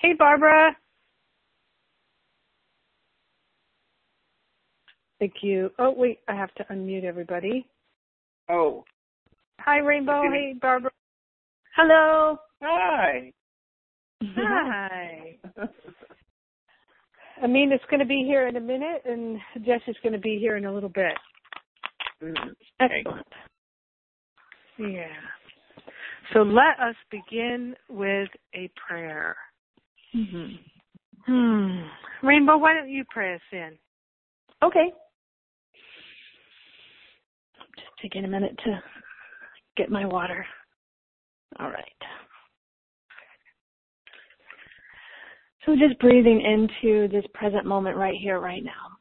Hey, Barbara. Thank you. Oh, wait, I have to unmute everybody. Oh. Hi, Rainbow. Okay. Hey, Barbara. Hello. Hi. Hi. Amina's going to be here in a minute, and Jess is going to be here in a little bit. Mhm. Excellent. Yeah. So let us begin with a prayer. Hmm Hmm. Rainbow, why don't you pray us in? Okay. Just taking a minute to get my water. All right. So just breathing into this present moment right here, right now.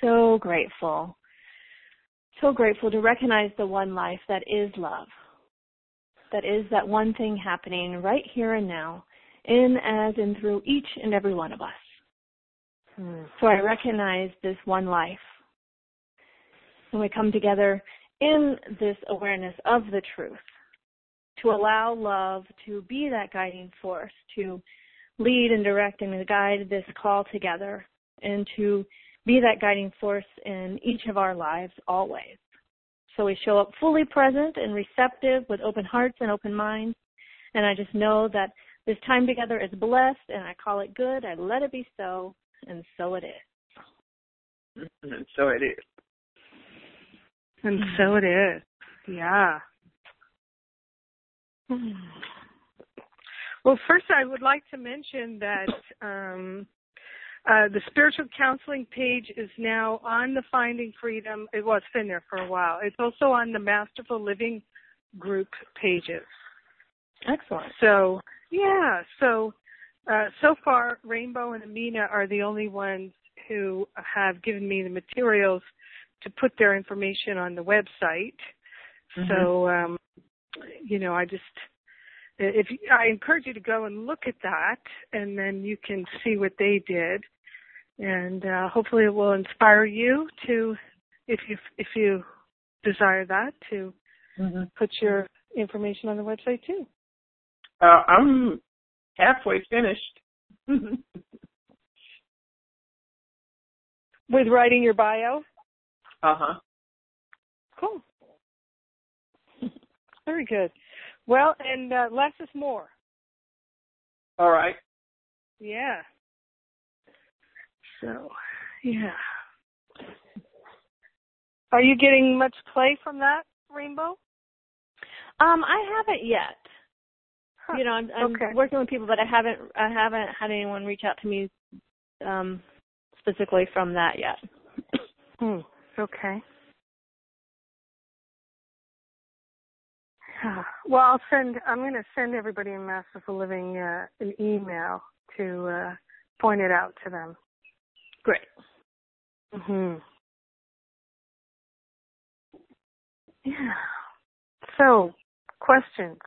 So grateful. So grateful to recognize the one life that is love. That is that one thing happening right here and now, in, as, and through each and every one of us. Hmm. So I recognize this one life. And we come together in this awareness of the truth to allow love to be that guiding force, to lead and direct and guide this call together, and to be that guiding force in each of our lives always. So we show up fully present and receptive with open hearts and open minds. And I just know that this time together is blessed and I call it good. I let it be so, and so it is. And so it is. And so it is. Yeah. Well, first, I would like to mention that um, uh, the spiritual counseling page is now on the Finding Freedom. It was been there for a while. It's also on the Masterful Living group pages. Excellent. So, yeah. So, uh, so far, Rainbow and Amina are the only ones who have given me the materials to put their information on the website. Mhm. So, um, you know, I just if I encourage you to go and look at that, and then you can see what they did, and uh, hopefully it will inspire you to, if you if you desire that, to Mhm. put your information on the website too. Uh, I'm halfway finished. With writing your bio. uh huh. Cool. Very good. Well, and uh, less is more. All right. Yeah. So, yeah. Are you getting much play from that, Rainbow? Um, I haven't yet. Huh. You know, I'm, I'm Okay. working with people, but I haven't I haven't had anyone reach out to me um, specifically from that yet. Hmm. Okay. Well, I'll send. I'm going to send everybody in Masterful Living uh, an email to uh, point it out to them. Great. Hmm. Yeah. So, questions.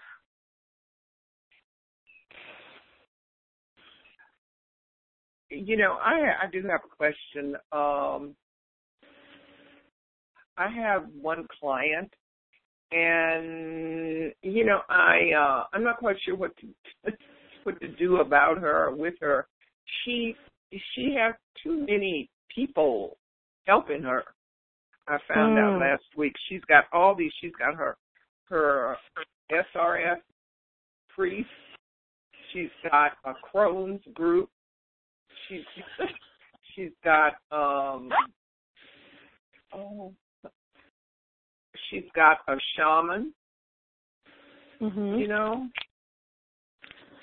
You know, I I do have a question. Um, I have one client, and you know, I uh, I'm not quite sure what to what to do about her or with her. She she has too many people helping her. I found out Hmm. last week. She's got all these. She's got her her SRS priest. She's got a Crohn's group. She's she's got um oh she's got a shaman, Mhm. you know,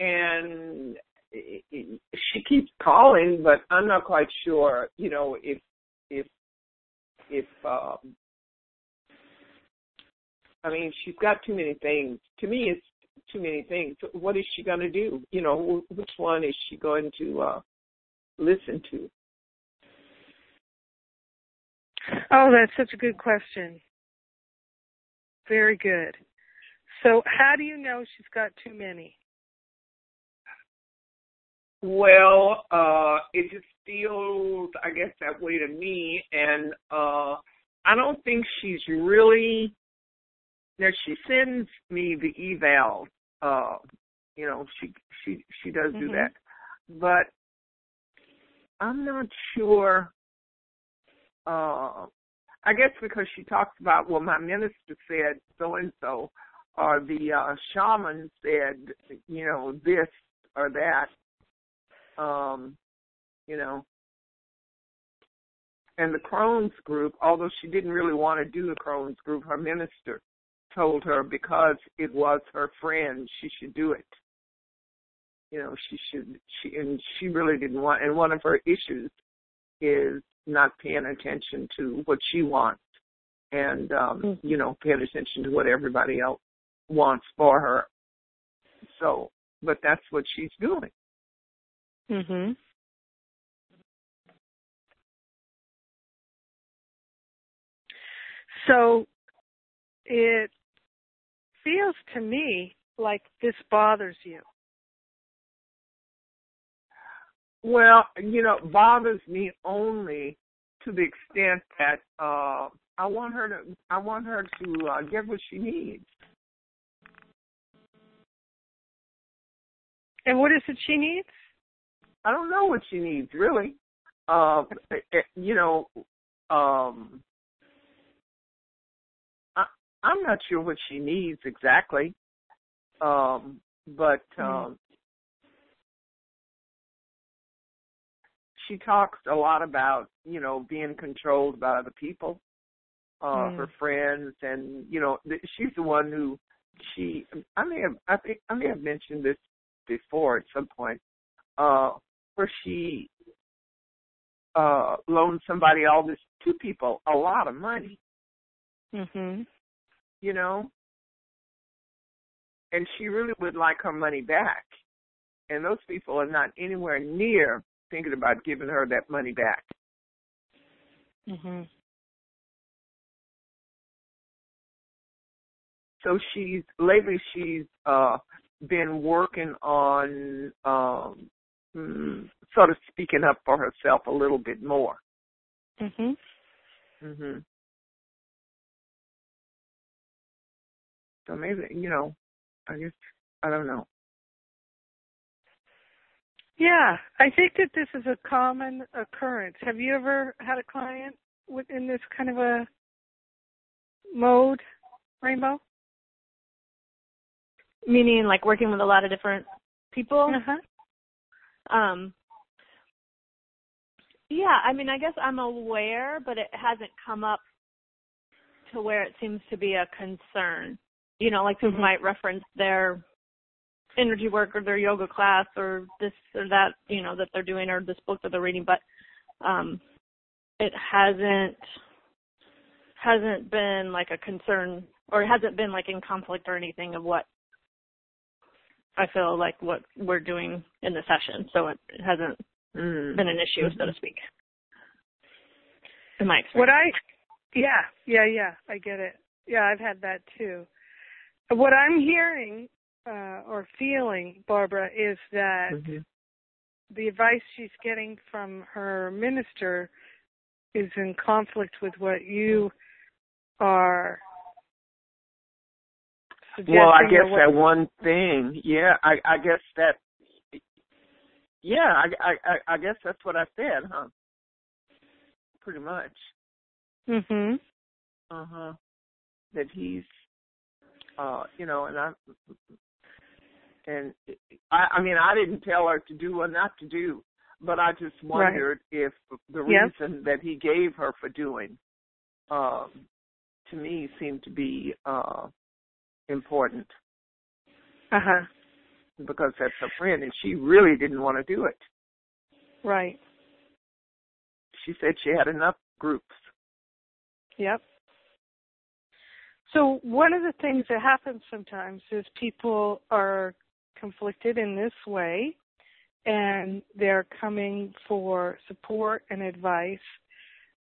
and she keeps calling, but I'm not quite sure, you know, if if if um I mean, she's got too many things. To me, it's too many things. What is she going to do? You know, wh- which one is she going to uh listen to? Oh, that's such a good question. Very good. So, how do you know she's got too many? Well, uh, it just feels, I guess, that way to me, and uh, I don't think she's really. Now she sends me the eval. Uh, you know, she she she does do Mhm. that, but I'm not sure. Uh, I guess because she talks about, well, my minister said so and so, or the uh, shaman said, you know, this or that. Um, you know, and the Crohn's group, although she didn't really want to do the Crohn's group, her minister told her because it was her friend, she should do it. You know, she should, she, and she really didn't want, and one of her issues is not paying attention to what she wants and, um, mm-hmm. you know, paying attention to what everybody else wants for her. So, but that's what she's doing. Mhm. So it feels to me like this bothers you. Well, you know, bothers me only to the extent that uh I want her to I want her to uh, get what she needs. And what is it she needs? I don't know what she needs really. Uh, you know, um, I'm not sure what she needs exactly. Um, but mm-hmm. um, she talks a lot about, you know, being controlled by other people, uh, mm. her friends, and you know, she's the one who she. I may have, I think, I may have mentioned this before at some point, uh, where she uh loaned somebody all this two people a lot of money. Mhm you know? And she really would like her money back. And those people are not anywhere near thinking about giving her that money back. Mhm. So she's lately she's uh been working on um mm, sort of speaking up for herself a little bit more. Mhm. Mhm. So maybe, you know, I guess, I don't know. Yeah, I think that this is a common occurrence. Have you ever had a client within this kind of a mode, Rainbow? Meaning like working with a lot of different people? Uh-huh. Um, yeah, I mean, I guess I'm aware, but it hasn't come up to where it seems to be a concern you know, like people mm-hmm. might reference their energy work or their yoga class or this or that, you know, that they're doing or this book that they're reading, but um it hasn't hasn't been like a concern or it hasn't been like in conflict or anything of what I feel like what we're doing in the session. So it, it hasn't mm. been an issue, mm-hmm. so to speak. In my experience. What I yeah, yeah, yeah, I get it. Yeah, I've had that too. What I'm hearing uh, or feeling, Barbara, is that mm-hmm. the advice she's getting from her minister is in conflict with what you are well, I guess that one thing, yeah, I, I guess that, yeah, I, I, I guess that's what I said, huh? Pretty much. Mhm. Uh huh. That he's uh, you know, and I and I, I mean, I didn't tell her to do or not to do, but I just wondered right. if the reason that he gave her for doing, um, to me, seemed to be uh, important. Uh huh. Because that's her friend, and she really didn't want to do it. Right. She said she had enough groups. Yep. So one of the things that happens sometimes is people are conflicted in this way and they're coming for support and advice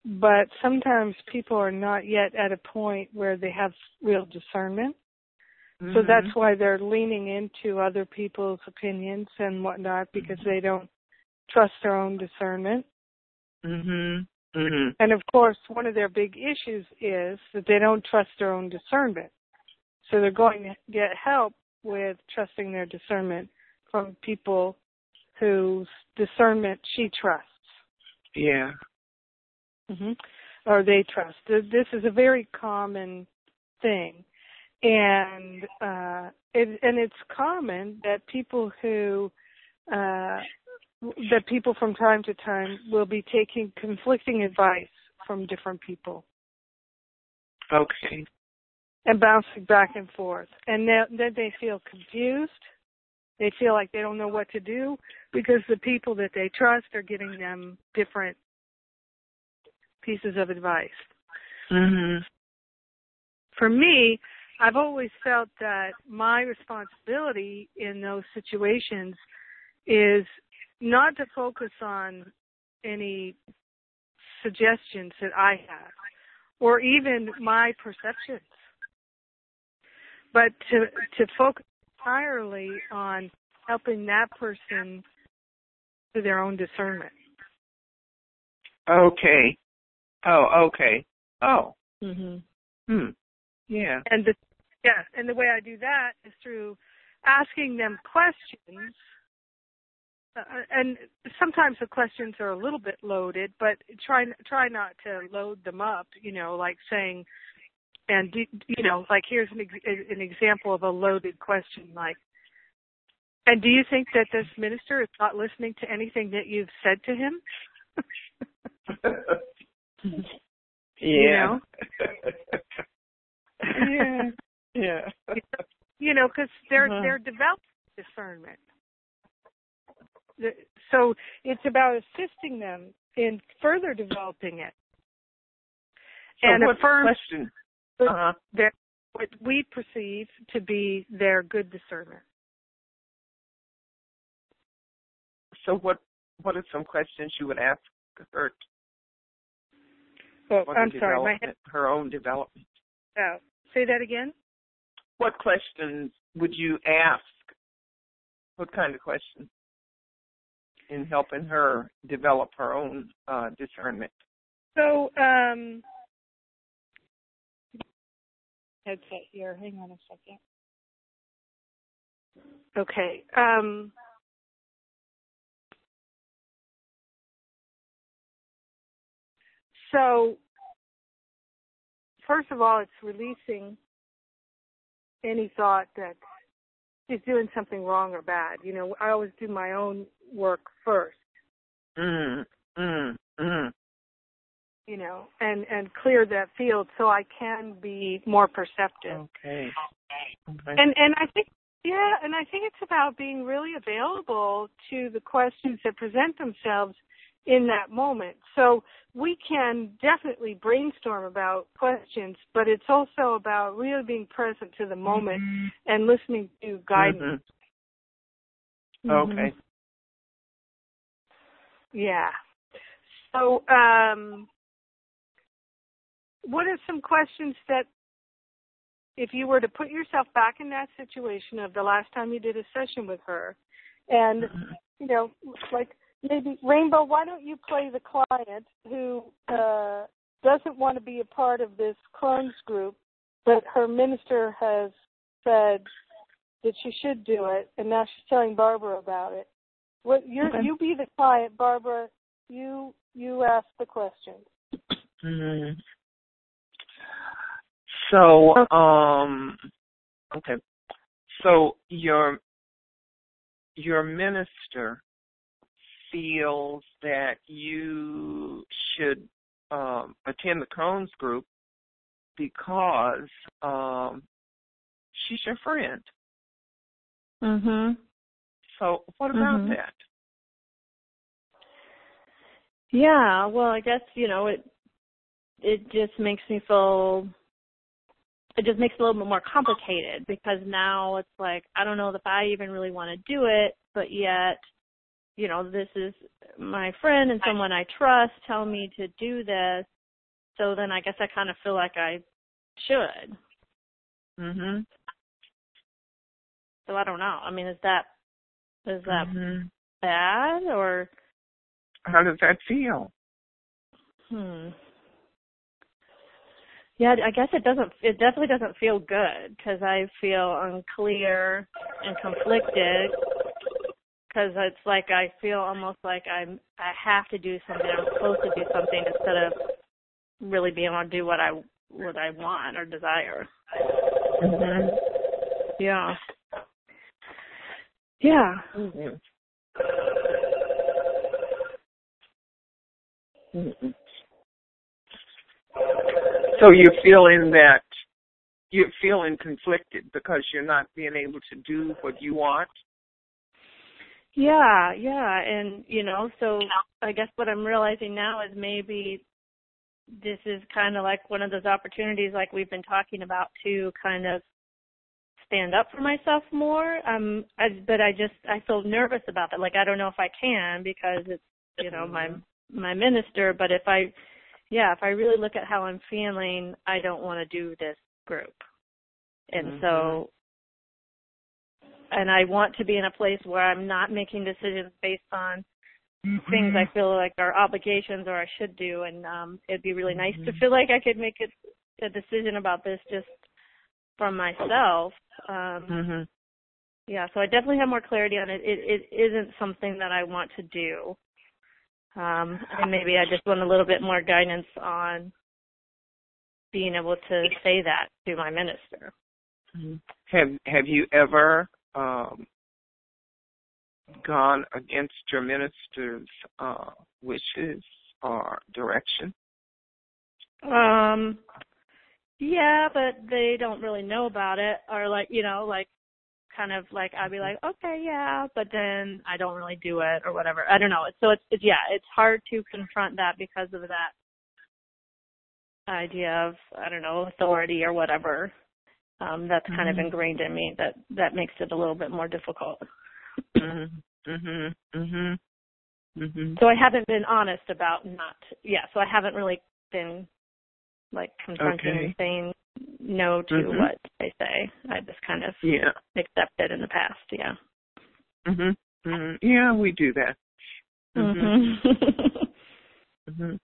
but sometimes people are not yet at a point where they have real discernment mm-hmm. so that's why they're leaning into other people's opinions and whatnot because mm-hmm. they don't trust their own discernment mhm Mm-hmm. And of course, one of their big issues is that they don't trust their own discernment. So they're going to get help with trusting their discernment from people whose discernment she trusts. Yeah. hmm Or they trust. This is a very common thing. And uh it, and it's common that people who uh that people from time to time will be taking conflicting advice from different people. Okay. And bouncing back and forth. And then, then they feel confused. They feel like they don't know what to do because the people that they trust are giving them different pieces of advice. Mhm. For me, I've always felt that my responsibility in those situations is not to focus on any suggestions that I have or even my perceptions, but to to focus entirely on helping that person to their own discernment. Okay. Oh, okay. Oh. Mhm. Hmm. Yeah. And the yeah, and the way I do that is through asking them questions. Uh, and sometimes the questions are a little bit loaded, but try try not to load them up. You know, like saying, and do, you know, like here's an an example of a loaded question, like, and do you think that this minister is not listening to anything that you've said to him? yeah. You know? yeah. Yeah. you know, because they're Uh-huh. they're developing discernment. So it's about assisting them in further developing it. So and affirm question? But- Uh-huh. their, what we perceive to be their good discernment. So what what are some questions you would ask her Oh, for I'm sorry, my head her own development? out. Say that again. What questions would you ask? What kind of questions in helping her develop her own uh, discernment? So, um, headset here. Hang on a second. Okay. Um, so, first of all, it's releasing any thought that she's doing something wrong or bad. You know, I always do my own work first. Mm, mm, mm. You know, and and clear that field so I can be more perceptive. Okay. Okay. And and I think yeah, and I think it's about being really available to the questions that present themselves in that moment. So we can definitely brainstorm about questions, but it's also about really being present to the moment and listening to guidance. Mhm. Okay. Yeah. So, um, what are some questions that, if you were to put yourself back in that situation of the last time you did a session with her, and you know, like maybe Rainbow, why don't you play the client who uh, doesn't want to be a part of this Crohn's group, but her minister has said that she should do it, and now she's telling Barbara about it. What you Okay. you be the client, Barbara. You you ask the question. Mhm. So, um, okay. So your your minister feels that you should um, attend the Crohn's group because um, she's your friend. Mhm. So what about Mhm. that? Yeah, well, I guess, you know, it it just makes me feel it just makes it a little bit more complicated because now it's like I don't know if I even really want to do it, but yet, you know, this is my friend and someone I trust tell me to do this. So then I guess I kind of feel like I should. Mhm. So I don't know. I mean, is that is that Mhm. bad or How does that feel? Hmm. Yeah, I guess it doesn't. It definitely doesn't feel good because I feel unclear and conflicted because it's like I feel almost like I'm I have to do something. I'm supposed to do something instead of really being able to do what I what I want or desire. Mhm. Yeah. Yeah. Mhm. Mhm. So you're feeling that you're feeling conflicted because you're not being able to do what you want. Yeah, yeah, and you know, so I guess what I'm realizing now is maybe this is kind of like one of those opportunities like we've been talking about to kind of stand up for myself more. Um I, but I just I feel nervous about that. Like I don't know if I can because it's you know my my minister, but if I yeah, if I really look at how I'm feeling, I don't want to do this group. And Mhm. so and I want to be in a place where I'm not making decisions based on things I feel like are obligations or I should do. And um, it'd be really nice to feel like I could make a, a decision about this just from myself. Um, Mhm. yeah, so I definitely have more clarity on it. It, it isn't something that I want to do. Um, and maybe I just want a little bit more guidance on being able to say that to my minister. Mhm. Have Have you ever um, gone against your minister's uh, wishes or direction? Um, yeah, but they don't really know about it, or like you know, like kind of like I'd be like, okay, yeah, but then I don't really do it or whatever. I don't know. So it's, it's yeah, it's hard to confront that because of that idea of I don't know authority or whatever. Um, that's kind of Mhm. ingrained in me. That that makes it a little bit more difficult. Mhm. Mhm. Mhm. Mhm. So I haven't been honest about not. Yeah, so I haven't really been like confronting Okay. and saying no to Mhm. what they say. I just kind of Yeah. accepted in the past. Yeah. Mhm. Mhm. Yeah, we do that. Mhm. Mhm.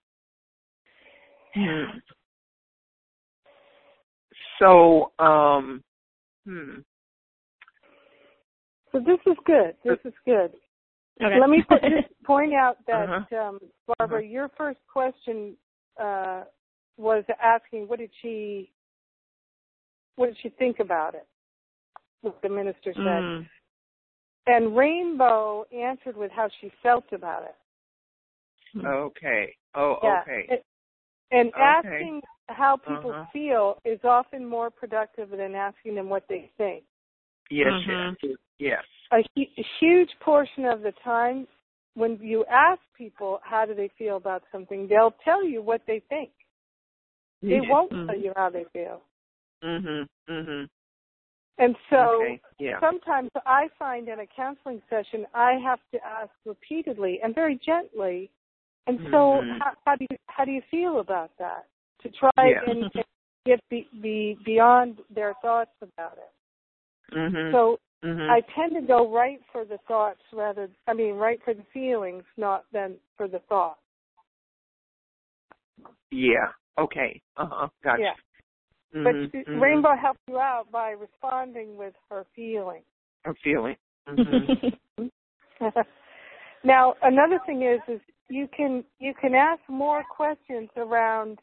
So, um, hmm. So this is good. This is good. okay. Let me put, just point out that, Uh-huh. um, Barbara, your first question uh, was asking what did she, what did she think about it? What the minister said, Mm. and Rainbow answered with how she felt about it. Okay. Oh, Yeah. okay. And, and Okay. asking how people Uh-huh. feel is often more productive than asking them what they think. Yes, Mhm. yes, yes. A, hu- a huge portion of the time, when you ask people how do they feel about something, they'll tell you what they think. They won't Mhm. tell you how they feel. Mhm. Mhm. And so Okay. Yeah. sometimes I find in a counseling session I have to ask repeatedly and very gently. And so Mhm. how, how do you how do you feel about that? To try Yeah. and, and get be, be beyond their thoughts about it. Mhm. So mhm. I tend to go right for the thoughts rather I mean right for the feelings, not than for the thoughts. yeah. Okay. Uh-huh. Gotcha. Yeah. But Mhm. she- mhm. Rainbow helped you out by responding with her feelings. I'm feeling. Mhm. now another thing is is you can you can ask more questions around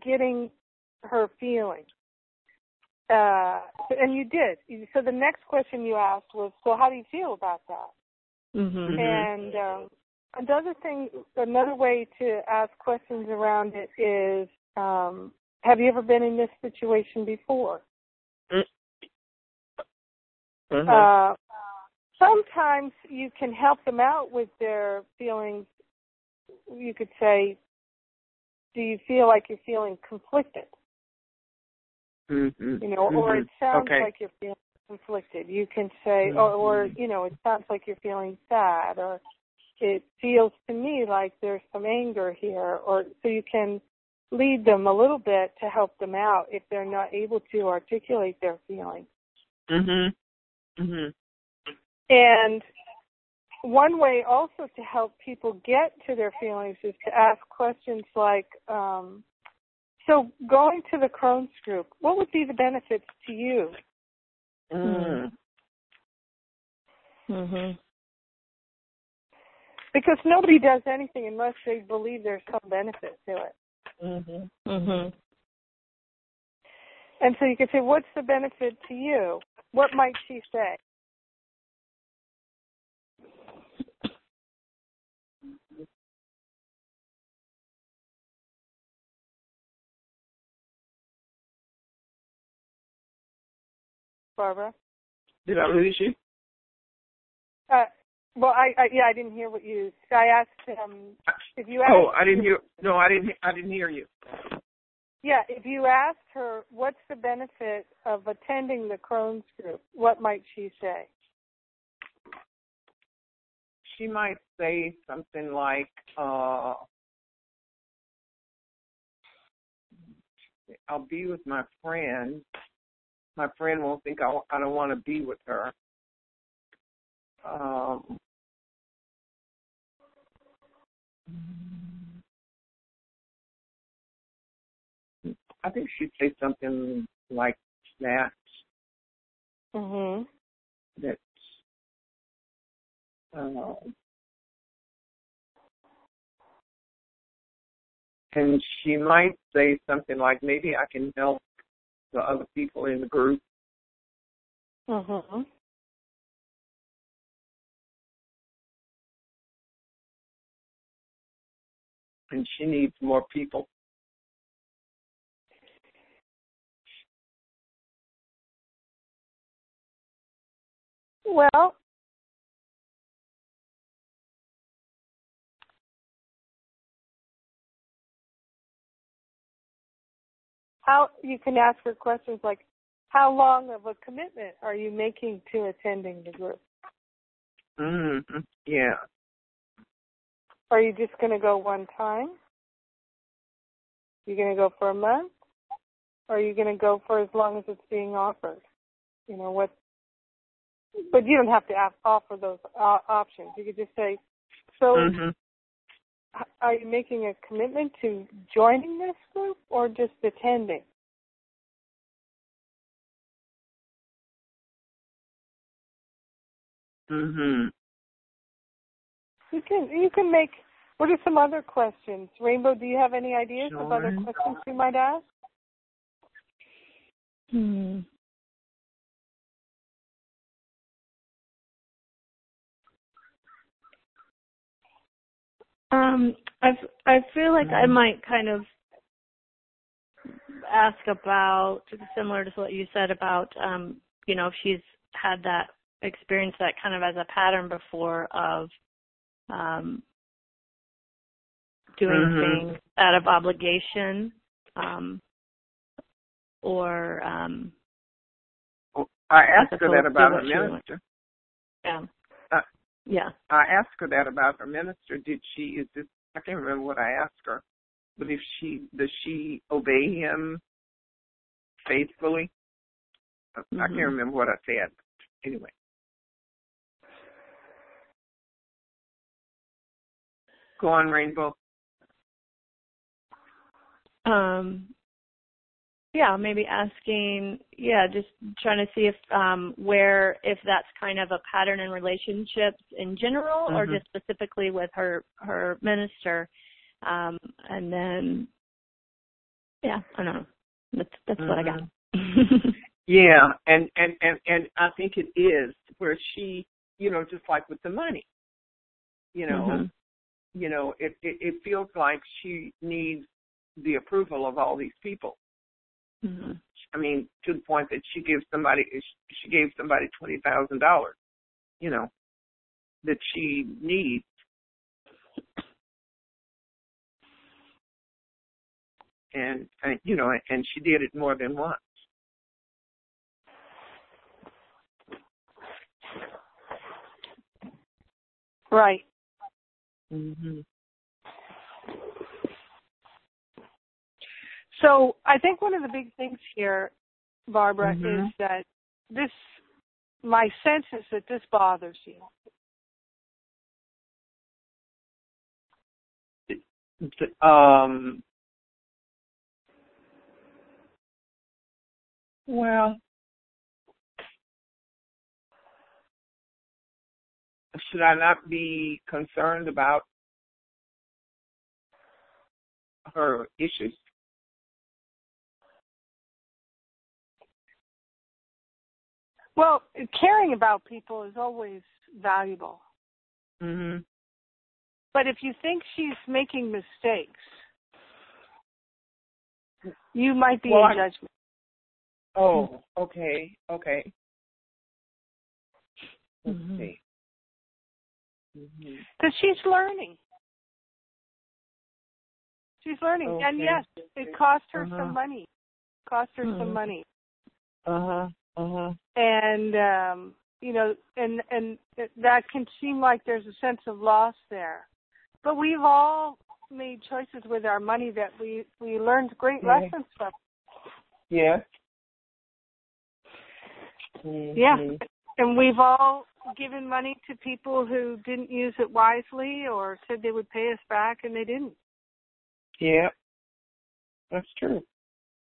getting her feelings. Uh, and you did. So the next question you asked was, so how do you feel about that? Mhm. And um, another thing, another way to ask questions around it is, um, have you ever been in this situation before? Mhm. Uh, sometimes you can help them out with their feelings. You could say, "Do you feel like you're feeling conflicted?" Mhm. You know, or it sounds okay. like you're feeling conflicted. You can say, or, or you know, it sounds like you're feeling sad, or it feels to me like there's some anger here, or so you can lead them a little bit to help them out if they're not able to articulate their feelings. Mhm. Mhm. And one way also to help people get to their feelings is to ask questions like, um, so going to the Crohn's group, what would be the benefits to you? Mhm. Mhm. Because nobody does anything unless they believe there's some benefit to it. Mhm. Mhm. And so you could say, what's the benefit to you? What might she say? Barbara? Did I lose you? Uh, well, I, I yeah, I didn't hear what you. I asked um if you asked. Oh, I didn't hear. No, I didn't. I didn't hear you. Yeah, if you asked her what's the benefit of attending the Crohn's group, what might she say? She might say something like, uh, "I'll be with my friend. My friend won't think I, I don't want to be with her." Um, I think she'd say something like that. Mhm. That uh, and she might say something like, "Maybe I can help the other people in the group." Mhm. And she needs more people. Well, how you can ask her questions like, how long of a commitment are you making to attending the group? Mm-hmm. Yeah. Are you just going to go one time? You going to go for a month? Or are you going to go for as long as it's being offered? You know what? But you don't have to af- offer those uh, options. You could just say, "So, Mm-hmm. are you making a commitment to joining this group or just attending?" Mm-hmm. You can you can make. What are some other questions, Rainbow? Do you have any ideas of other questions you might ask? Hmm. Um, I I feel like I Mhm. might kind of ask about similar to what you said about um, you know, if she's had that experience that kind of as a pattern before of um doing Mhm. things out of obligation um or um I asked her that about her minister. yeah. Uh, yeah. I asked her that about her minister. Did she? Is this? I can't remember what I asked her. But if she does she obey him faithfully? I I can't remember what I said. Anyway. Go on, Rainbow. Um yeah maybe asking yeah just trying to see if um where if that's kind of a pattern in relationships in general or Mhm. just specifically with her her minister. Um and then yeah i don't know. That's that's what i got. Yeah, and and and and I think it is where she, you know, just like with the money, you know, Mhm. you know, it, it it feels like she needs the approval of all these people. Mhm. I mean, to the point that she gives somebody she gave somebody twenty thousand dollars, you know, that she needs. And, and you know, and she did it more than once. Right. hmm So I think one of the big things here, Barbara, Mhm. is that this. My sense is that this bothers you. Um. Well, should I not be concerned about her issues? Well, caring about people is always valuable. Mhm. But if you think she's making mistakes, you might be Well, in I- judgment. Oh, okay, okay. Let's Mhm. see. Mhm. Because she's learning. She's learning. And yes, it cost her Uh-huh. some money. Cost her some Mhm. money. Uh huh. Uh huh. And um, you know, and and that can seem like there's a sense of loss there. But we've all made choices with our money that we we learned great Yeah. lessons from. Yeah. Yeah. Mhm. And we've all given money to people who didn't use it wisely or said they would pay us back and they didn't. Yeah. That's true.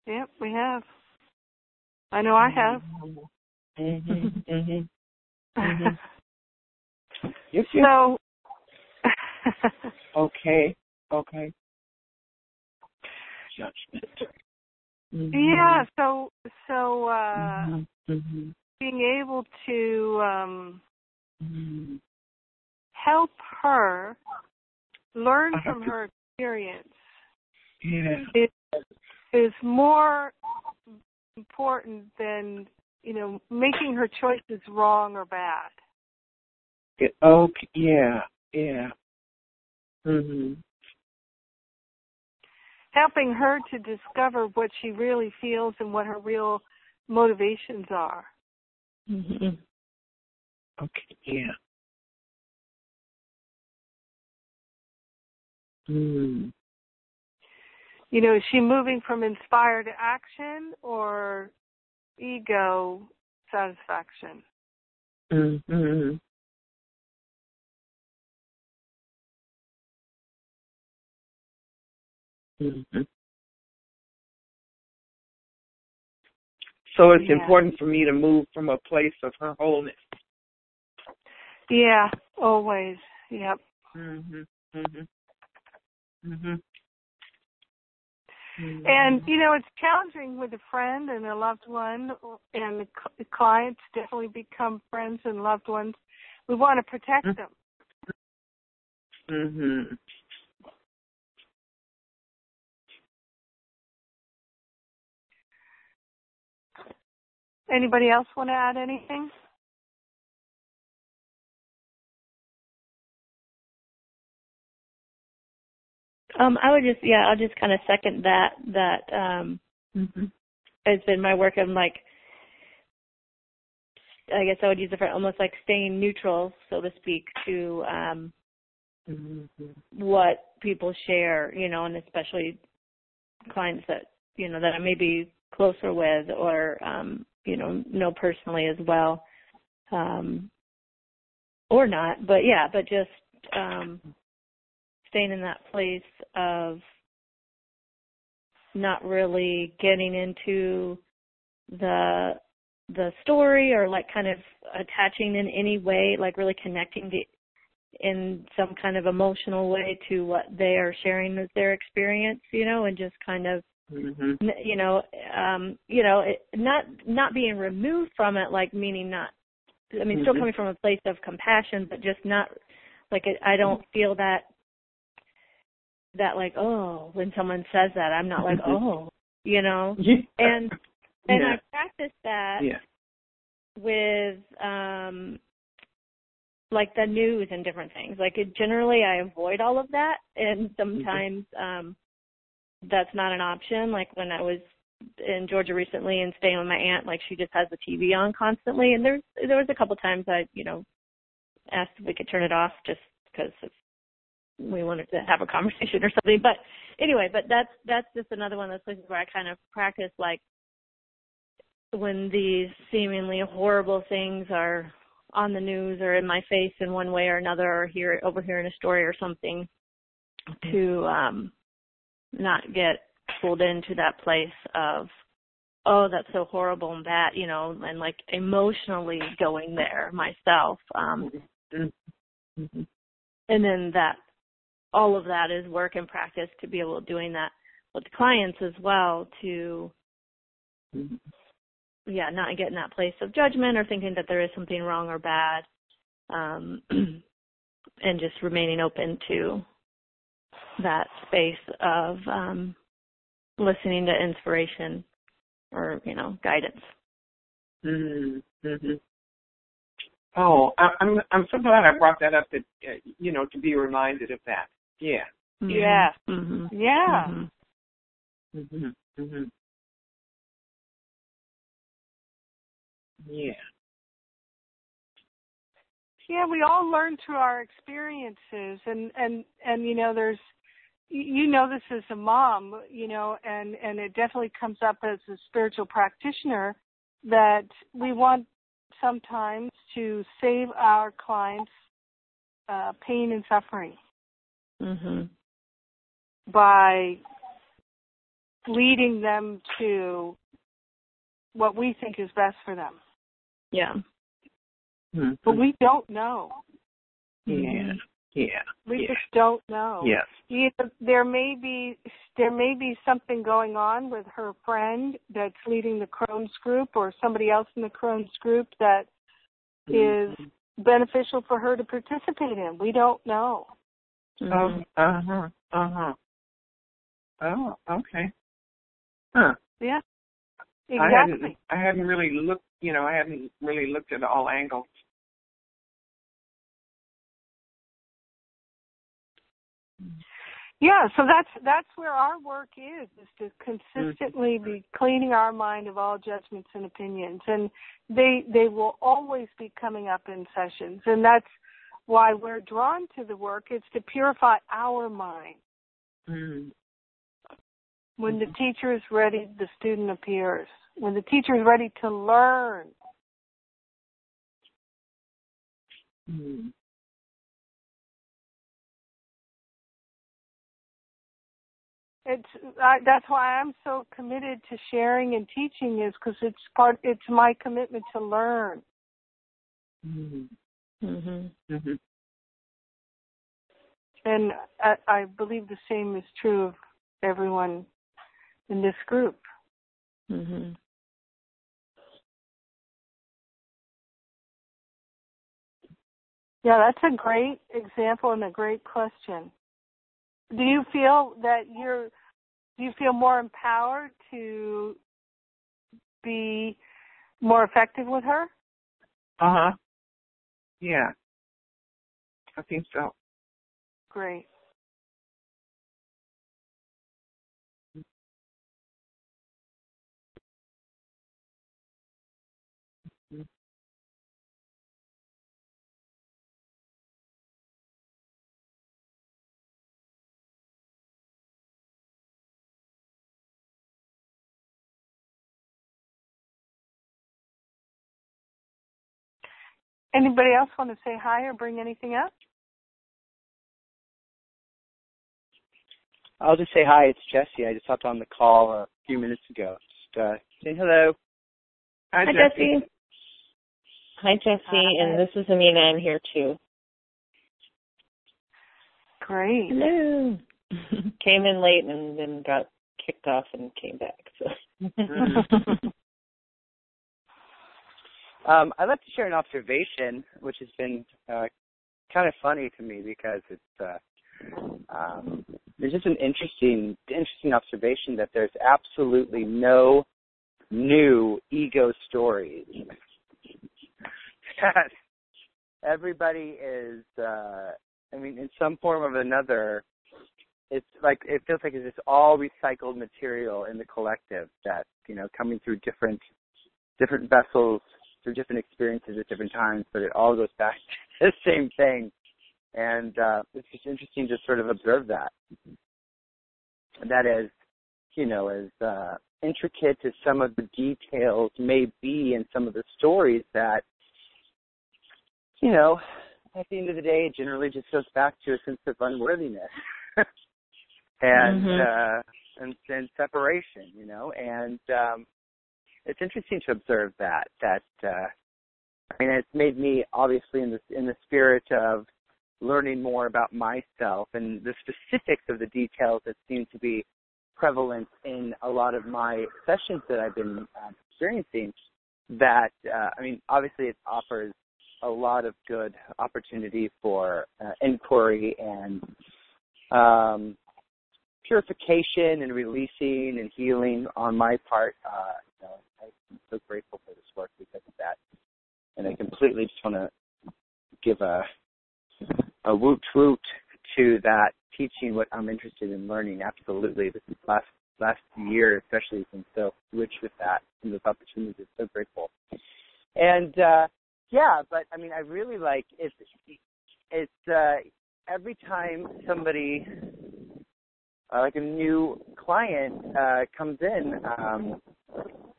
Yep, we have. I know I have. Mhm. Mhm. Mhm. Yes. Yes. so Okay. Okay. Judgment. Mhm. yeah, so so uh Mhm. Mhm. being able to um Mhm. help her learn from her experience Yeah. is is more important than you know making her choices wrong or bad. It- okay. Yeah. Yeah. Mhm. Helping her to discover what she really feels and what her real motivations are. Mhm. Okay. Yeah. Mm. You know, is she moving from inspired action or ego satisfaction? Mm-hmm. Mm-hmm. So it's Yeah. important for me to move from a place of her wholeness. Yeah, always. Yep. Mhm. Mhm. Mhm. And you know, it's challenging with a friend and a loved one, and the clients definitely become friends and loved ones. We want to protect Mm. them. Mhm. Anybody else want to add anything? Um, I would just yeah, I'll just kind of second that that um Mhm. it's been my work of like I guess I would use it for almost like staying neutral, so to speak, to um Mhm. what people share, you know, and especially clients that you know that I may be closer with or um, you know know personally as well, um, or not. But yeah, but just um, staying in that place of not really getting into the the story or like kind of attaching in any way, like really connecting to in some kind of emotional way to what they are sharing as their experience, you know, and just kind of, Mhm. you know, um, you know, it, not not being removed from it, like meaning not. I mean, still Mhm. coming from a place of compassion, but just not like it, I don't feel that that like oh when someone says that I'm not like oh you know Yeah. and and Yeah. I practice that Yeah. with um like the news and different things. Like it, generally I avoid all of that and sometimes um that's not an option. Like when I was in Georgia recently and staying with my aunt, like she just has the TV on constantly and there's there was a couple times I, you know, asked if we could turn it off just because we wanted to have a conversation or something. But anyway, but that's that's just another one of those places where I kind of practice like when these seemingly horrible things are on the news or in my face in one way or another or here over here in a story or something to um not get pulled into that place of oh that's so horrible and bad you know and like emotionally going there myself um Mm-hmm. And then that all of that is work and practice to be able to doing that with clients as well to Mm-hmm. yeah, not get in that place of judgment or thinking that there is something wrong or bad. Um and just remaining open to that space of um listening to inspiration or, you know, guidance. Mm-hmm. Oh, I, I'm I'm so glad I brought that up. That uh, you know to be reminded of that. Yeah. Mm-hmm. Yeah. hmm Yeah. hmm Mhm. Mhm. Yeah. Yeah, we all learn through our experiences and and and you know there's you know this as a mom, you know, and and it definitely comes up as a spiritual practitioner that we want sometimes to save our clients uh, pain and suffering hmm by leading them to what we think is best for them. Yeah. Mm-hmm. But we don't know. Yeah. Yeah. We Yeah. just don't know. Yes. Either there may be there may be something going on with her friend that's leading the Crohn's group or somebody else in the Crohn's group that is beneficial for her to participate in. We don't know. Mhm. Oh. Uh huh. Uh huh. Oh. Okay. Huh. Yeah. I Exactly. hadn't. I hadn't really looked. You know, I hadn't really looked at all angles. Yeah, so that's that's where our work is is to consistently be cleaning our mind of all judgments and opinions and they they will always be coming up in sessions and that's why we're drawn to the work is to purify our mind. Mm. When the teacher is ready, the student appears. When the teacher is ready to learn, Mm. it's I, that's why I'm so committed to sharing and teaching is because it's part it's my commitment to learn. Mm. Mhm. Mhm. And I, I believe the same is true of everyone in this group. Mhm. Yeah, that's a great example and a great question. Do you feel that you're do you feel more empowered to be more effective with her? Uh huh. Yeah. I think so. Great. Anybody else want to say hi or bring anything up? I'll just say hi. It's Jesse. I just hopped on the call a few minutes ago. Just uh, saying hello. Hi, Hi, Jesse. Jesse. Hi, Jesse. Hi. And this is Amina. I'm here too. Great. Hello. came in late and then got kicked off and came back. So. Um, I'd like to share an observation, which has been uh, kind of funny to me because it's uh, um, just an interesting, interesting observation that there's absolutely no new ego stories. Everybody is, uh, I mean, in some form or another, it's like it feels like it's just all recycled material in the collective that you know coming through different different vessels through different experiences at different times, but it all goes back to the same thing. And uh, it's just interesting to sort of observe that. That is, you know, as uh, intricate as some of the details may be in some of the stories that, you know, at the end of the day, it generally just goes back to a sense of unworthiness and Mhm. uh, and, and separation, you know, and um, it's interesting to observe that that uh, I mean, it's made me obviously in the in the spirit of learning more about myself and the specifics of the details that seem to be prevalent in a lot of my sessions that I've been uh, experiencing. That uh, I mean, obviously, it offers a lot of good opportunity for uh, inquiry and um, purification and releasing and healing on my part. Uh, know, I'm so grateful for this work because of that, and I completely just want to give a a woot woot to that teaching what I'm interested in learning. Absolutely, this last last year especially has been so rich with that and those opportunities. So grateful, and uh, yeah, but I mean, I really like it's it's uh, every time somebody uh, like a new client uh, comes in um,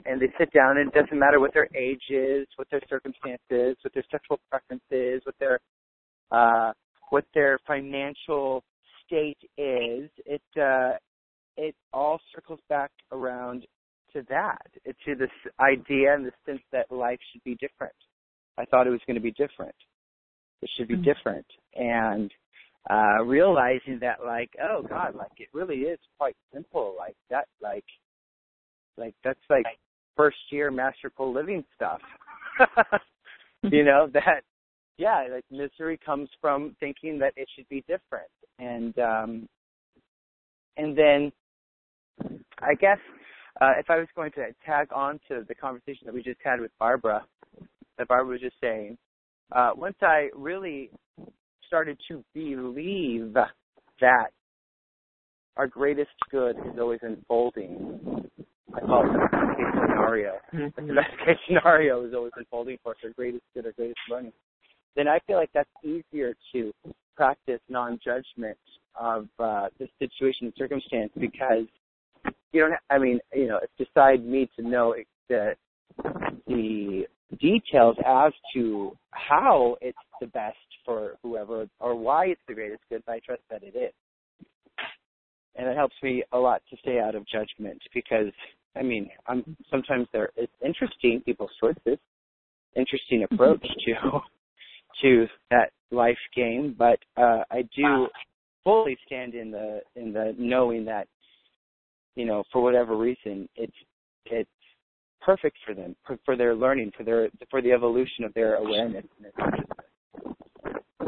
and they sit down, and it doesn't matter what their age is, what their circumstances, what their sexual preferences, what their uh, what their financial state is. It uh, it all circles back around to that, to this idea and the sense that life should be different. I thought it was going to be different. It should be mm-hmm. different, and uh realizing that like oh god like it really is quite simple like that like like that's like first year masterful living stuff you know that yeah like misery comes from thinking that it should be different and um and then i guess uh if i was going to tag on to the conversation that we just had with barbara that barbara was just saying uh once i really started to believe that our greatest good is always unfolding. I call it the best case scenario. Mm-hmm. The best case scenario is always unfolding for us, our greatest good, our greatest learning. Then I feel like that's easier to practice non-judgment of uh, the situation and circumstance because you don't. Have, I mean, you know, it's beside me to know the the details as to how it's the best for whoever or why it's the greatest good, but I trust that it is. And it helps me a lot to stay out of judgment because I mean, I'm sometimes there it's interesting people's choices, interesting mm-hmm. approach to to that life game, but uh I do fully stand in the in the knowing that you know, for whatever reason, it's it's perfect for them, for, for their learning, for their for the evolution of their awareness.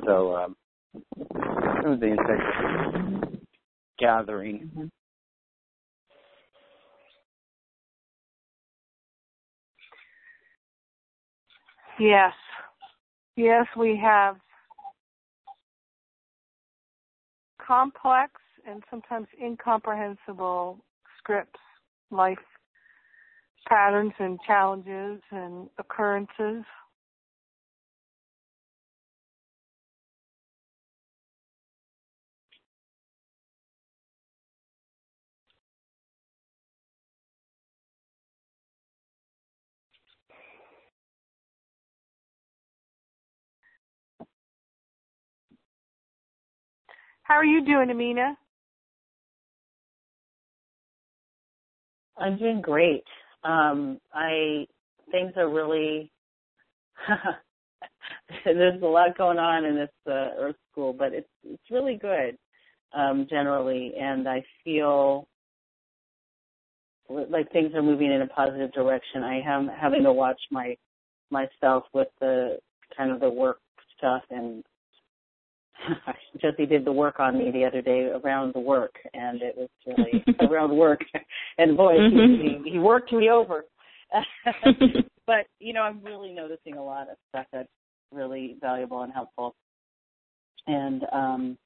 So um, some of the insights gathering. Mm-hmm. Yes. Yes, we have complex and sometimes incomprehensible scripts, life patterns and challenges and occurrences. How are you doing, Amina? I'm doing great. Um, I things are really there's a lot going on in this uh, Earth School, but it's it's really good um, generally, and I feel like things are moving in a positive direction. I am having to watch my myself with the kind of the work stuff and Jesse did the work on me the other day around the work, and it was really around work. And boy, mm-hmm. he, he worked me over. but you know, I'm really noticing a lot of stuff that's really valuable and helpful, and um,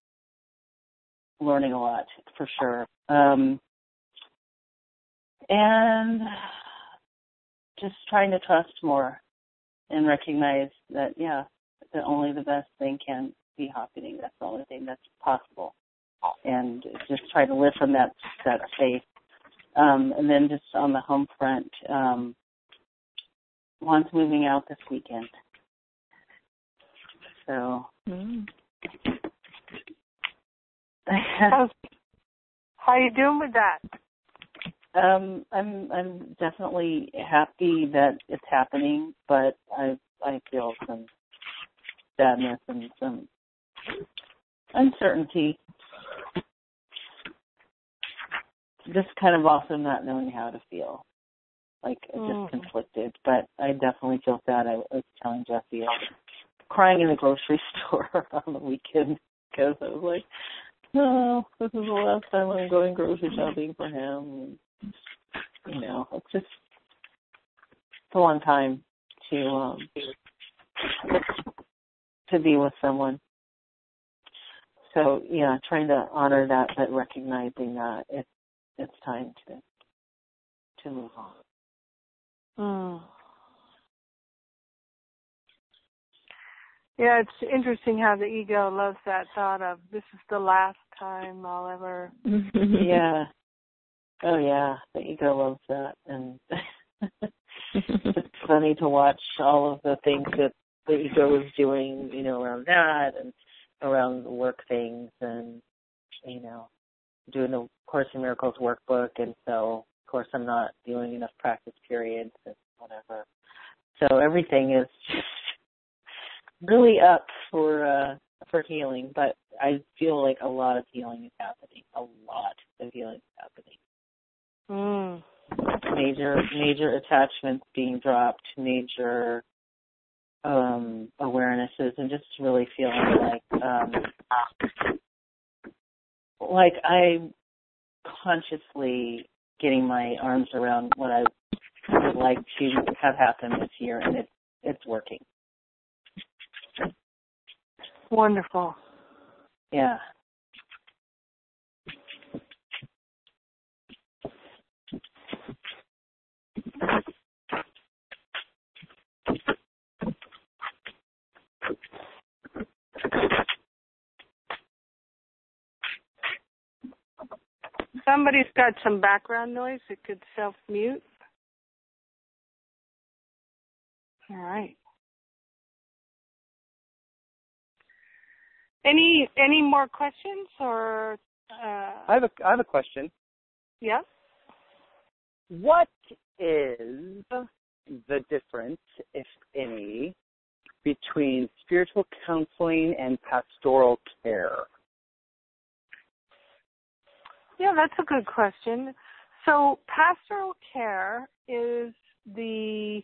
learning a lot for sure. Um, and just trying to trust more and recognize that yeah, that only the best thing can be happening. That's the only thing that's possible. And just try to live from that that faith. Um, and then just on the home front, um, Juan's moving out this weekend. So. Mm. How's, how you doing with that? Um, I'm I'm definitely happy that it's happening, but I've I feel some sadness and some uncertainty. Just kind of also not knowing how to feel. Like Mm. just conflicted. But I definitely feel sad. I was telling Jesse I was crying in the grocery store on the weekend because I was like, No, this is the last time I'm going grocery shopping for him you know, it's just it's a long time to um to be with someone. So yeah, trying to honor that, but recognizing that it's it's time to to move on. Mm. Yeah, it's interesting how the ego loves that thought of this is the last time I'll ever. yeah. Oh yeah, the ego loves that, and it's funny to watch all of the things that the ego is doing, you know, around that and around work things, and you know, doing the Course in Miracles workbook, and so of course I'm not doing enough practice periods and whatever. So everything is just really up for uh for healing, but I feel like a lot of healing is happening. A lot of healing is happening. Mm. Major major attachments being dropped, major um awarenesses and just really feeling like um like I'm consciously getting my arms around what I would like to have happen this year and it's it's working. Wonderful. Yeah. Somebody's got some background noise. It could self mute. All right. Any any more questions or? Uh, I have a I have a question. yeah. What is the difference, if any, between spiritual counseling and pastoral care? Yeah, that's a good question. So, pastoral care is the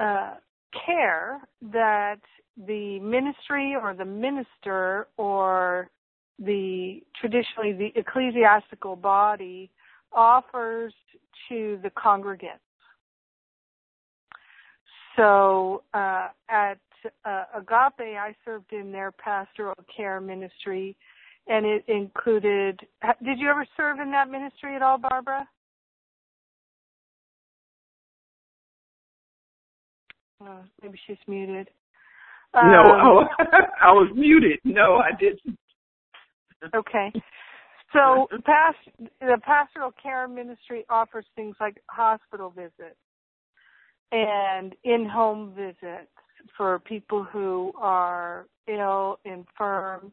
uh, care that the ministry or the minister or the traditionally the ecclesiastical body offers to the congregants. So uh, at uh, Agape, I served in their pastoral care ministry, and it included. Did you ever serve in that ministry at all, Barbara? Oh, maybe she's muted. no, Um, I was muted. No, I didn't. Okay. So past, the pastoral care ministry offers things like hospital visits and in-home visits for people who are ill, infirm.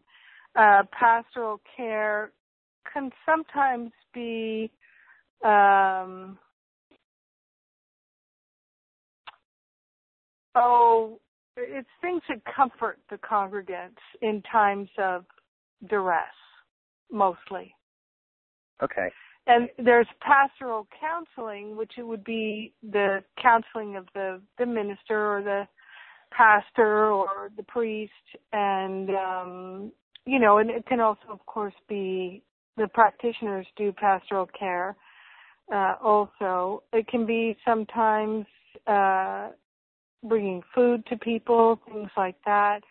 Uh, pastoral care can sometimes be um, oh, it's things that comfort the congregants in times of duress, mostly. Okay. And there's pastoral counseling, which it would be the counseling of the, the minister or the pastor or the priest and um you know, and it can also of course be the practitioners do pastoral care. Uh also it can be sometimes uh bringing food to people, things like that.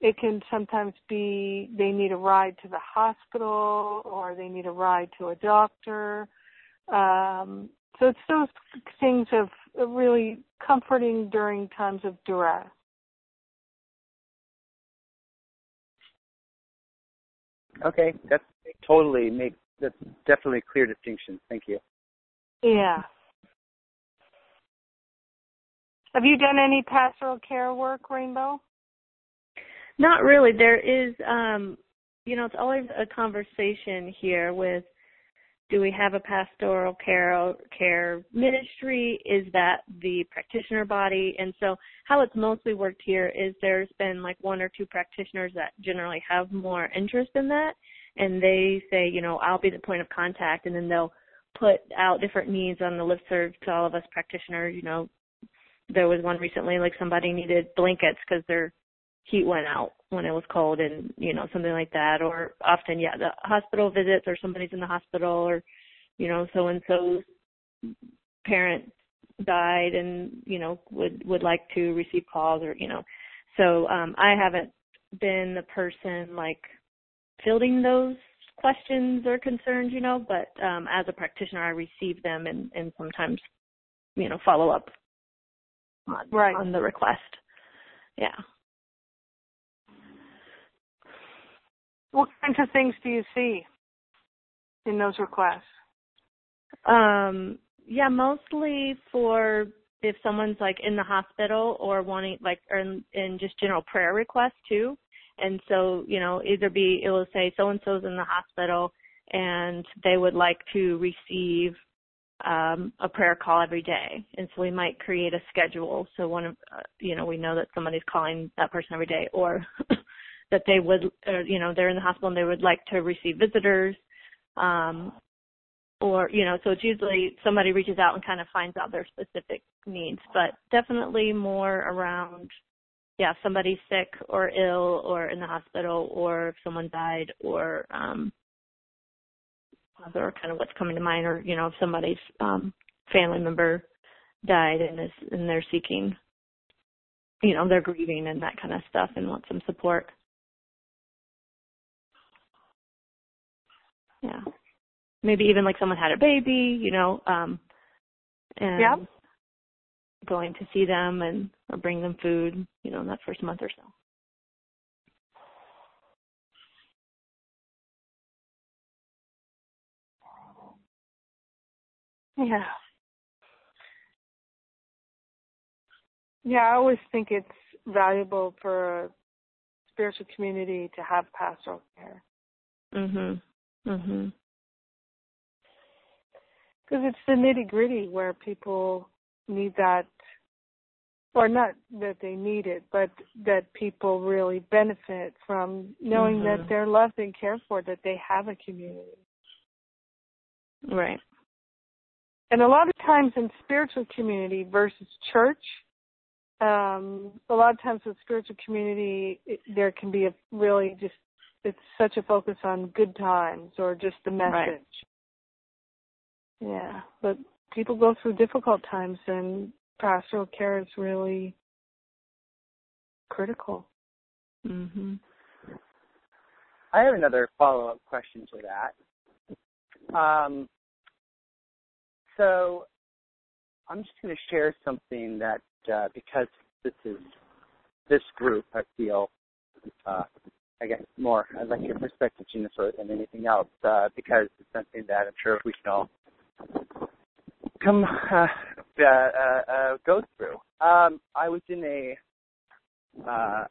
It can sometimes be they need a ride to the hospital or they need a ride to a doctor. Um, so it's those things of of really comforting during times of duress. Okay. That's totally makes that's definitely a clear distinction. Thank you. Yeah. Have you done any pastoral care work, Rainbow? Not really. There is, um, you know, it's always a conversation here with do we have a pastoral care care ministry? Is that the practitioner body? And so how it's mostly worked here is there's been like one or two practitioners that generally have more interest in that and they say, you know, I'll be the point of contact and then they'll put out different needs on the list serve to all of us practitioners, you know, there was one recently like somebody needed blankets because their heat went out when it was cold and you know something like that. Or often yeah the hospital visits or somebody's in the hospital or you know so and so's parent died and you know would would like to receive calls or you know. So um i haven't been the person like fielding those questions or concerns you know but um as a practitioner i receive them and and sometimes you know follow up on right. on the request. Yeah What kinds of things do you see in those requests? Um, yeah, mostly for if someone's like in the hospital or wanting like or in, in just general prayer requests too. And so, you know, either be it will say so and so's in the hospital and they would like to receive um a prayer call every day. And so we might create a schedule so one of uh, you know, we know that somebody's calling that person every day or that they would, or, you know, they're in the hospital and they would like to receive visitors, um, or you know, so it's usually somebody reaches out and kind of finds out their specific needs, but definitely more around, yeah, somebody's sick or ill or in the hospital, or if someone died, or um, other kind of what's coming to mind, or you know, if somebody's um, family member died and is and they're seeking you know, they're grieving and that kind of stuff and want some support. Yeah. Maybe even like someone had a baby you know um and yep. going to see them and or bring them food you know in that first month or so. Yeah. Yeah i always think it's valuable for a spiritual community to have pastoral care. Mhm Mhm. Because it's the nitty gritty where people need that, or not that they need it, but that people really benefit from knowing mm-hmm. that they're loved and cared for, that they have a community. Right. And a lot of times in spiritual community versus church, um, a lot of times with spiritual community, it, there can be a really just it's such a focus on good times or just the message. Right. Yeah, but people go through difficult times, and pastoral care is really critical. Mhm. I have another follow-up question to that. Um, so I'm just going to share something that uh, because this is this group, I feel uh, I guess more. I'd like your perspective, Jennifer, than anything else, uh, because it's something that I'm sure we can all come uh, uh, uh, go through. Um, I was in a uh,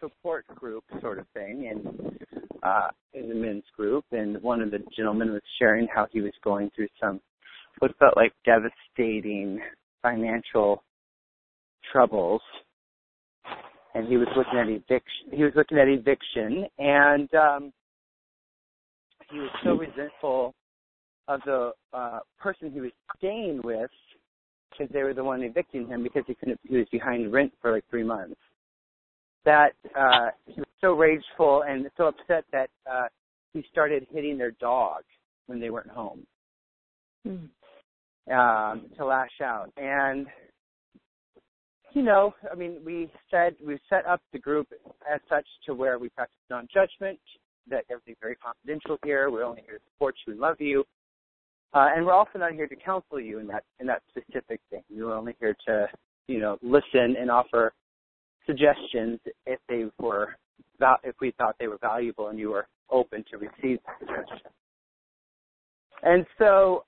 support group sort of thing, and uh, in the men's group, and one of the gentlemen was sharing how he was going through some what felt like devastating financial troubles and he was looking at eviction. He was looking at eviction, and um, he was so resentful of the uh, person he was staying with because they were the one evicting him because he couldn't. He was behind rent for like three months. That uh, he was so rageful and so upset that uh, he started hitting their dog when they weren't home mm. um, to lash out and you know, I mean, we said we set up the group as such to where we practice non-judgment, that everything's very confidential here. We're only here to support you and love you, uh, and we're also not here to counsel you in that in that specific thing. We're only here to, you know, listen and offer suggestions if they were if we thought they were valuable and you were open to receive the suggestions. And so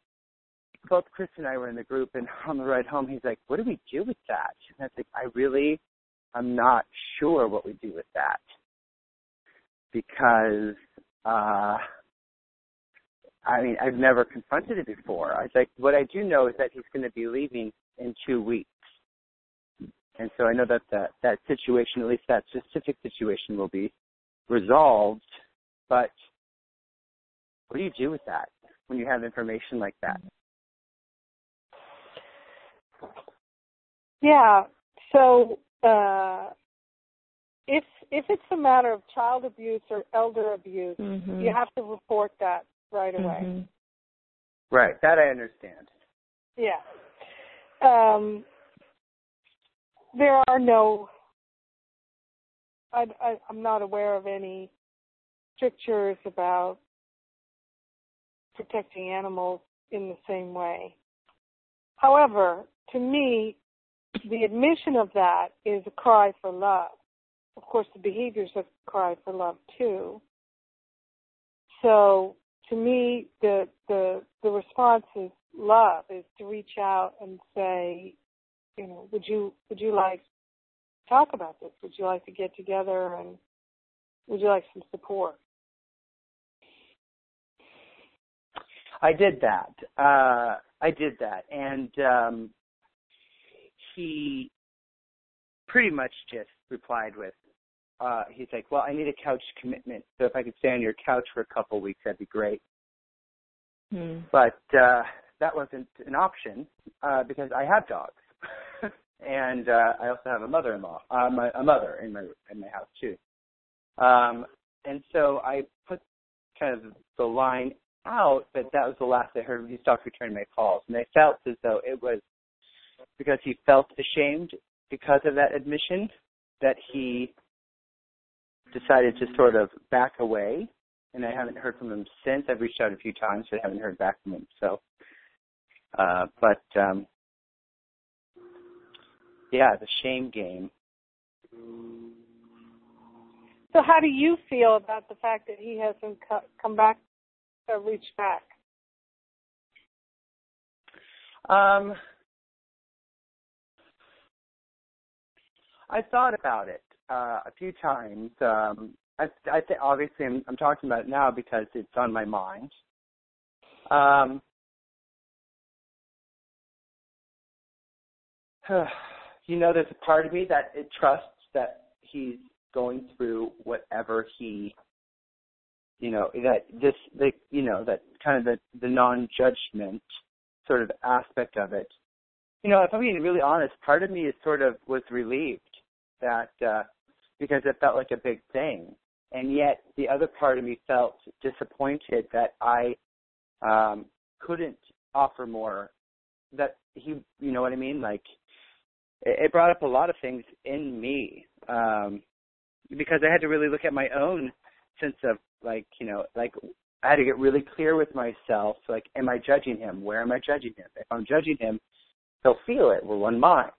both Chris and I were in the group, and on the ride home, he's like, "What do we do with that?" And I was like, "I really, I'm not sure what we do with that because uh, I mean, I've never confronted it before. I was like, what I do know is that he's going to be leaving in two weeks. And so I know that that, that situation, at least that specific situation, will be resolved. But what do you do with that when you have information like that? Yeah. So uh, if if it's a matter of child abuse or elder abuse, mm-hmm. you have to report that right away. Mm-hmm. Right. That I understand. Yeah. Um, there are no. I, I, I'm not aware of any strictures about protecting animals in the same way. However, to me, the admission of that is a cry for love. Of course, the behaviors a cry for love too. So, to me, the the the response is love is to reach out and say, you know, would you would you like to talk about this? Would you like to get together and would you like some support? I did that. Uh, I did that, and um, he pretty much just replied with, uh, he's like, well, I need a couch commitment. So if I could stay on your couch for a couple weeks, that'd be great. Hmm. But uh, that wasn't an option uh, because I have dogs, and uh, I also have a mother-in-law, uh, my, a mother in my in my house too. Um, and so I put kind of the line out, but that was the last I heard. He stopped returning my calls, and I felt as though it was because he felt ashamed because of that admission that he decided to sort of back away. And I haven't heard from him since. I've reached out a few times, but I haven't heard back from him. So, uh, but um, yeah, the shame game. So, how do you feel about the fact that he hasn't come back, or reached back? Um, I thought about it uh, a few times. Um, I, I think obviously I'm, I'm talking about it now because it's on my mind. Um, you know, there's a part of me that it trusts that he's going through whatever he, you know, that this, the, you know, that kind of the, the non-judgment sort of aspect of it. You know, if I'm being really honest, part of me is sort of was relieved that uh, because it felt like a big thing, and yet the other part of me felt disappointed that I um, couldn't offer more. That he, you know what I mean? Like it, brought up a lot of things in me um, because I had to really look at my own sense of like, you know, like I had to get really clear with myself. Like, am I judging him? Where am I judging him? If I'm judging him, he'll feel it. We're one mind.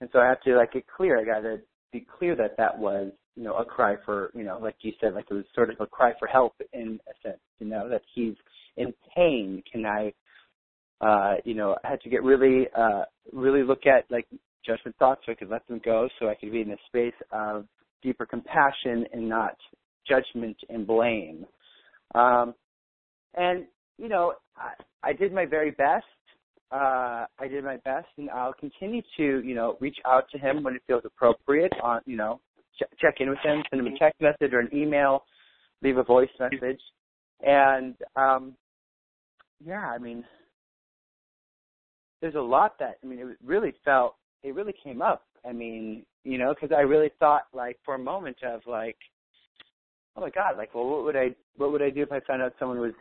And so I have to like get clear. I got to be clear that that was, you know, a cry for, you know, like you said, like it was sort of a cry for help in a sense, you know, that he's in pain. Can I, uh, you know, I had to get really, uh, really look at like judgment thoughts so I could let them go so I could be in a space of deeper compassion and not judgment and blame. Um, and, you know, I, I did my very best uh, I did my best, and I'll continue to, you know, reach out to him when it feels appropriate. On, you know, ch- check in with him, send him a text message or an email, leave a voice message, and um, yeah, I mean, there's a lot that I mean, it really felt, it really came up. I mean, you know, because I really thought, like, for a moment of like, oh my god, like, well, what would I, what would I do if I found out someone was,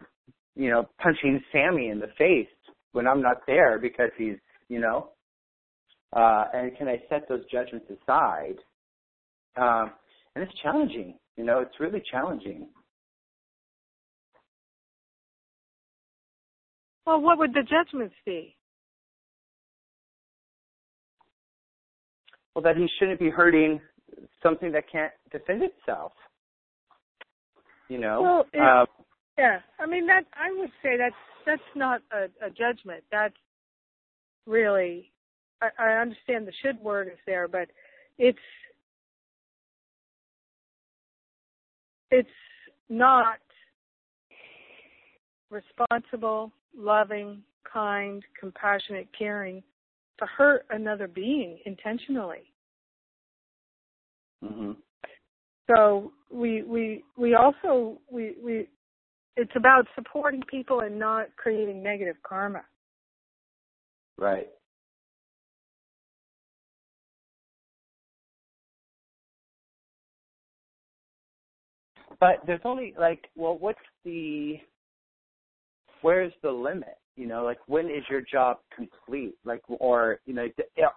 you know, punching Sammy in the face? When I'm not there because he's, you know, uh, and can I set those judgments aside? Um, and it's challenging, you know, it's really challenging. Well, what would the judgments be? Well, that he shouldn't be hurting something that can't defend itself. You know. Well, it, yeah, I mean that. I would say that's that's not a, a judgment. That's really. I, I understand the should word is there, but it's it's not responsible, loving, kind, compassionate, caring to hurt another being intentionally. Mm-hmm. So we we we also we we it's about supporting people and not creating negative karma. Right. But there's only like, well, what's the, where's the limit? You know, like when is your job complete? Like, or you know,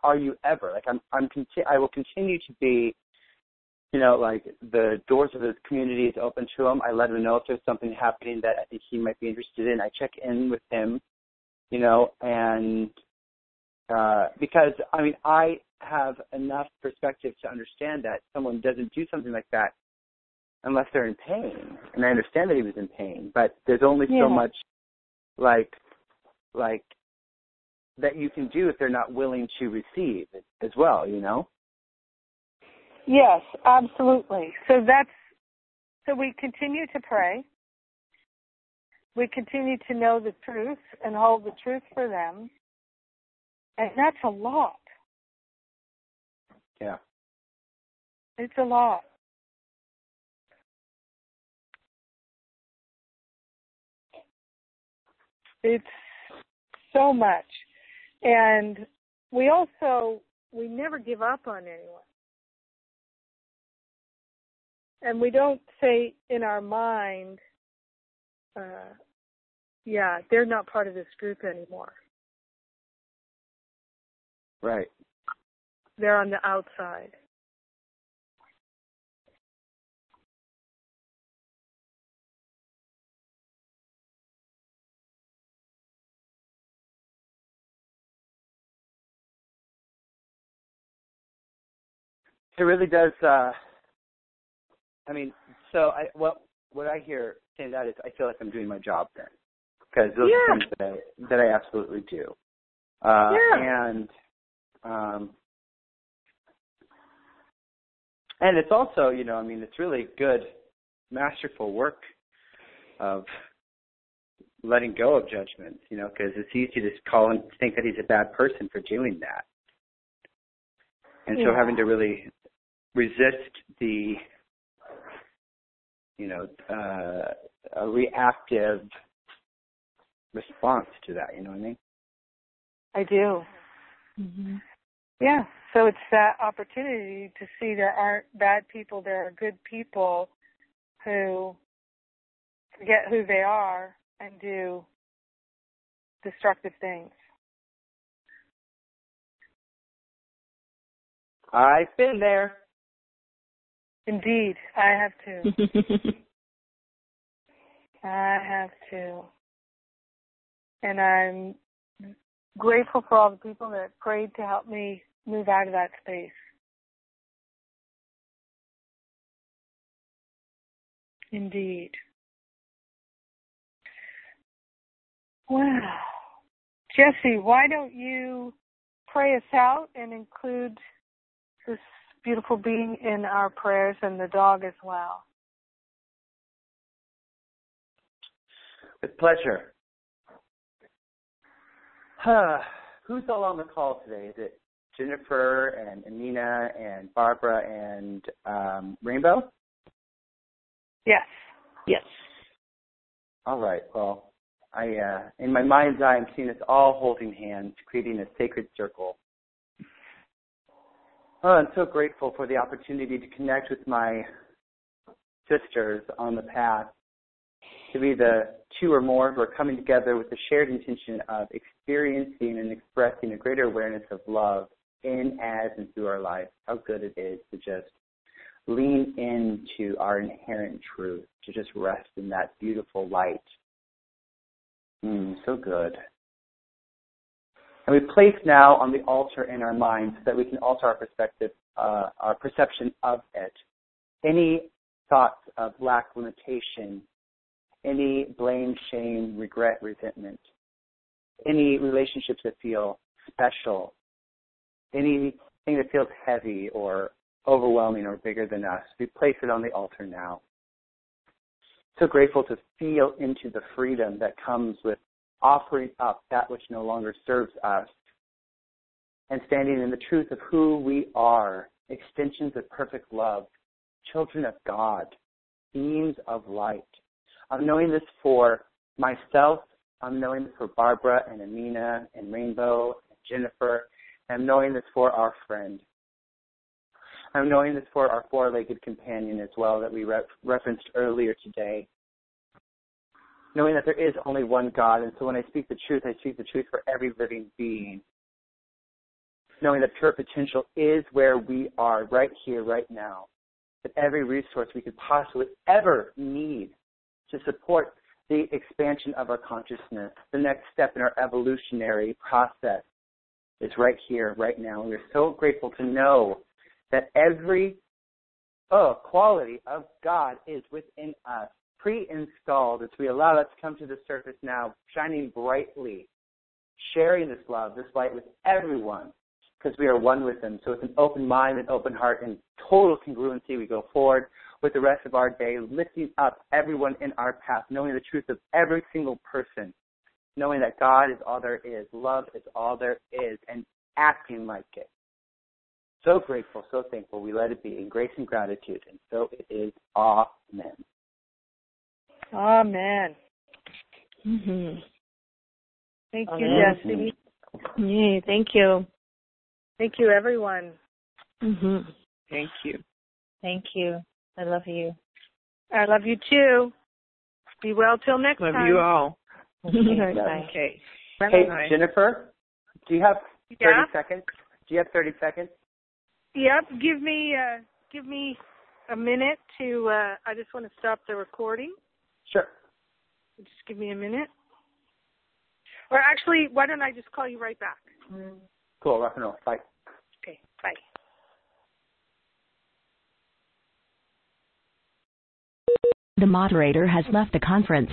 are you ever like I'm? I'm. Conti- I will continue to be you know, like the doors of the community is open to him. I let him know if there's something happening that I think he might be interested in. I check in with him, you know, and uh, because I mean I have enough perspective to understand that someone doesn't do something like that unless they're in pain. And I understand that he was in pain, but there's only yeah. so much like like that you can do if they're not willing to receive as well, you know? Yes, absolutely. So that's so we continue to pray. We continue to know the truth and hold the truth for them. And that's a lot. Yeah. It's a lot. It's so much. And we also we never give up on anyone and we don't say in our mind, uh, yeah, they're not part of this group anymore. Right. They're on the outside. It really does uh I mean, so I what what I hear saying that is I feel like I'm doing my job then because those yeah. are things that I that I absolutely do. Uh, yeah. And um, and it's also you know I mean it's really good masterful work of letting go of judgments, you know, because it's easy to call and think that he's a bad person for doing that. And yeah. so having to really resist the you know, uh, a reactive response to that. You know what I mean? I do. Mm-hmm. Yeah. So it's that opportunity to see there aren't bad people, there are good people who forget who they are and do destructive things. I've been there. Indeed, I have to. I have to. And I'm grateful for all the people that prayed to help me move out of that space. Indeed. Wow. Jesse, why don't you pray us out and include this beautiful being in our prayers and the dog as well. With pleasure. Huh. Who's all on the call today? Is it Jennifer and Amina and Barbara and um, Rainbow? Yes. Yes. All right. Well, I uh, in my mind's eye, I'm seeing us all holding hands, creating a sacred circle Oh, I'm so grateful for the opportunity to connect with my sisters on the path, to be the two or more who are coming together with the shared intention of experiencing and expressing a greater awareness of love in, as, and through our life. How good it is to just lean into our inherent truth, to just rest in that beautiful light. Mm, so good. And we place now on the altar in our minds so that we can alter our perspective, uh, our perception of it. Any thoughts of lack, limitation, any blame, shame, regret, resentment, any relationships that feel special, anything that feels heavy or overwhelming or bigger than us, we place it on the altar now. So grateful to feel into the freedom that comes with offering up that which no longer serves us and standing in the truth of who we are, extensions of perfect love, children of God, beings of light. I'm knowing this for myself. I'm knowing this for Barbara and Amina and Rainbow and Jennifer. I'm knowing this for our friend. I'm knowing this for our four-legged companion as well that we re- referenced earlier today. Knowing that there is only one God, and so when I speak the truth, I speak the truth for every living being. Knowing that pure potential is where we are, right here, right now. That every resource we could possibly ever need to support the expansion of our consciousness, the next step in our evolutionary process, is right here, right now. And we're so grateful to know that every oh, quality of God is within us, pre-installed as we allow that to come to the surface now, shining brightly, sharing this love, this light with everyone, because we are one with them. So with an open mind and open heart and total congruency, we go forward with the rest of our day, lifting up everyone in our path, knowing the truth of every single person, knowing that God is all there is, love is all there is, and acting like it. So grateful, so thankful. We let it be in grace and gratitude. And so it is. Amen. Amen. Mm-hmm. Thank you, Amen. Jesse. Yay, thank you. Thank you, everyone. Mm-hmm. Thank you. Thank you. I love you. I love you too. Be well till next Love time. Love you all. Bye. Okay. Hey, Bye. Jennifer, do you have 30 Yeah. seconds? Do you have 30 seconds? Yep. Give me uh give me a minute to uh I just want to stop the recording. Sure. Just give me a minute. Or actually, why don't I just call you right back? Mm-hmm. Cool. Rock and roll. Bye. Okay. Bye. The moderator has left the conference.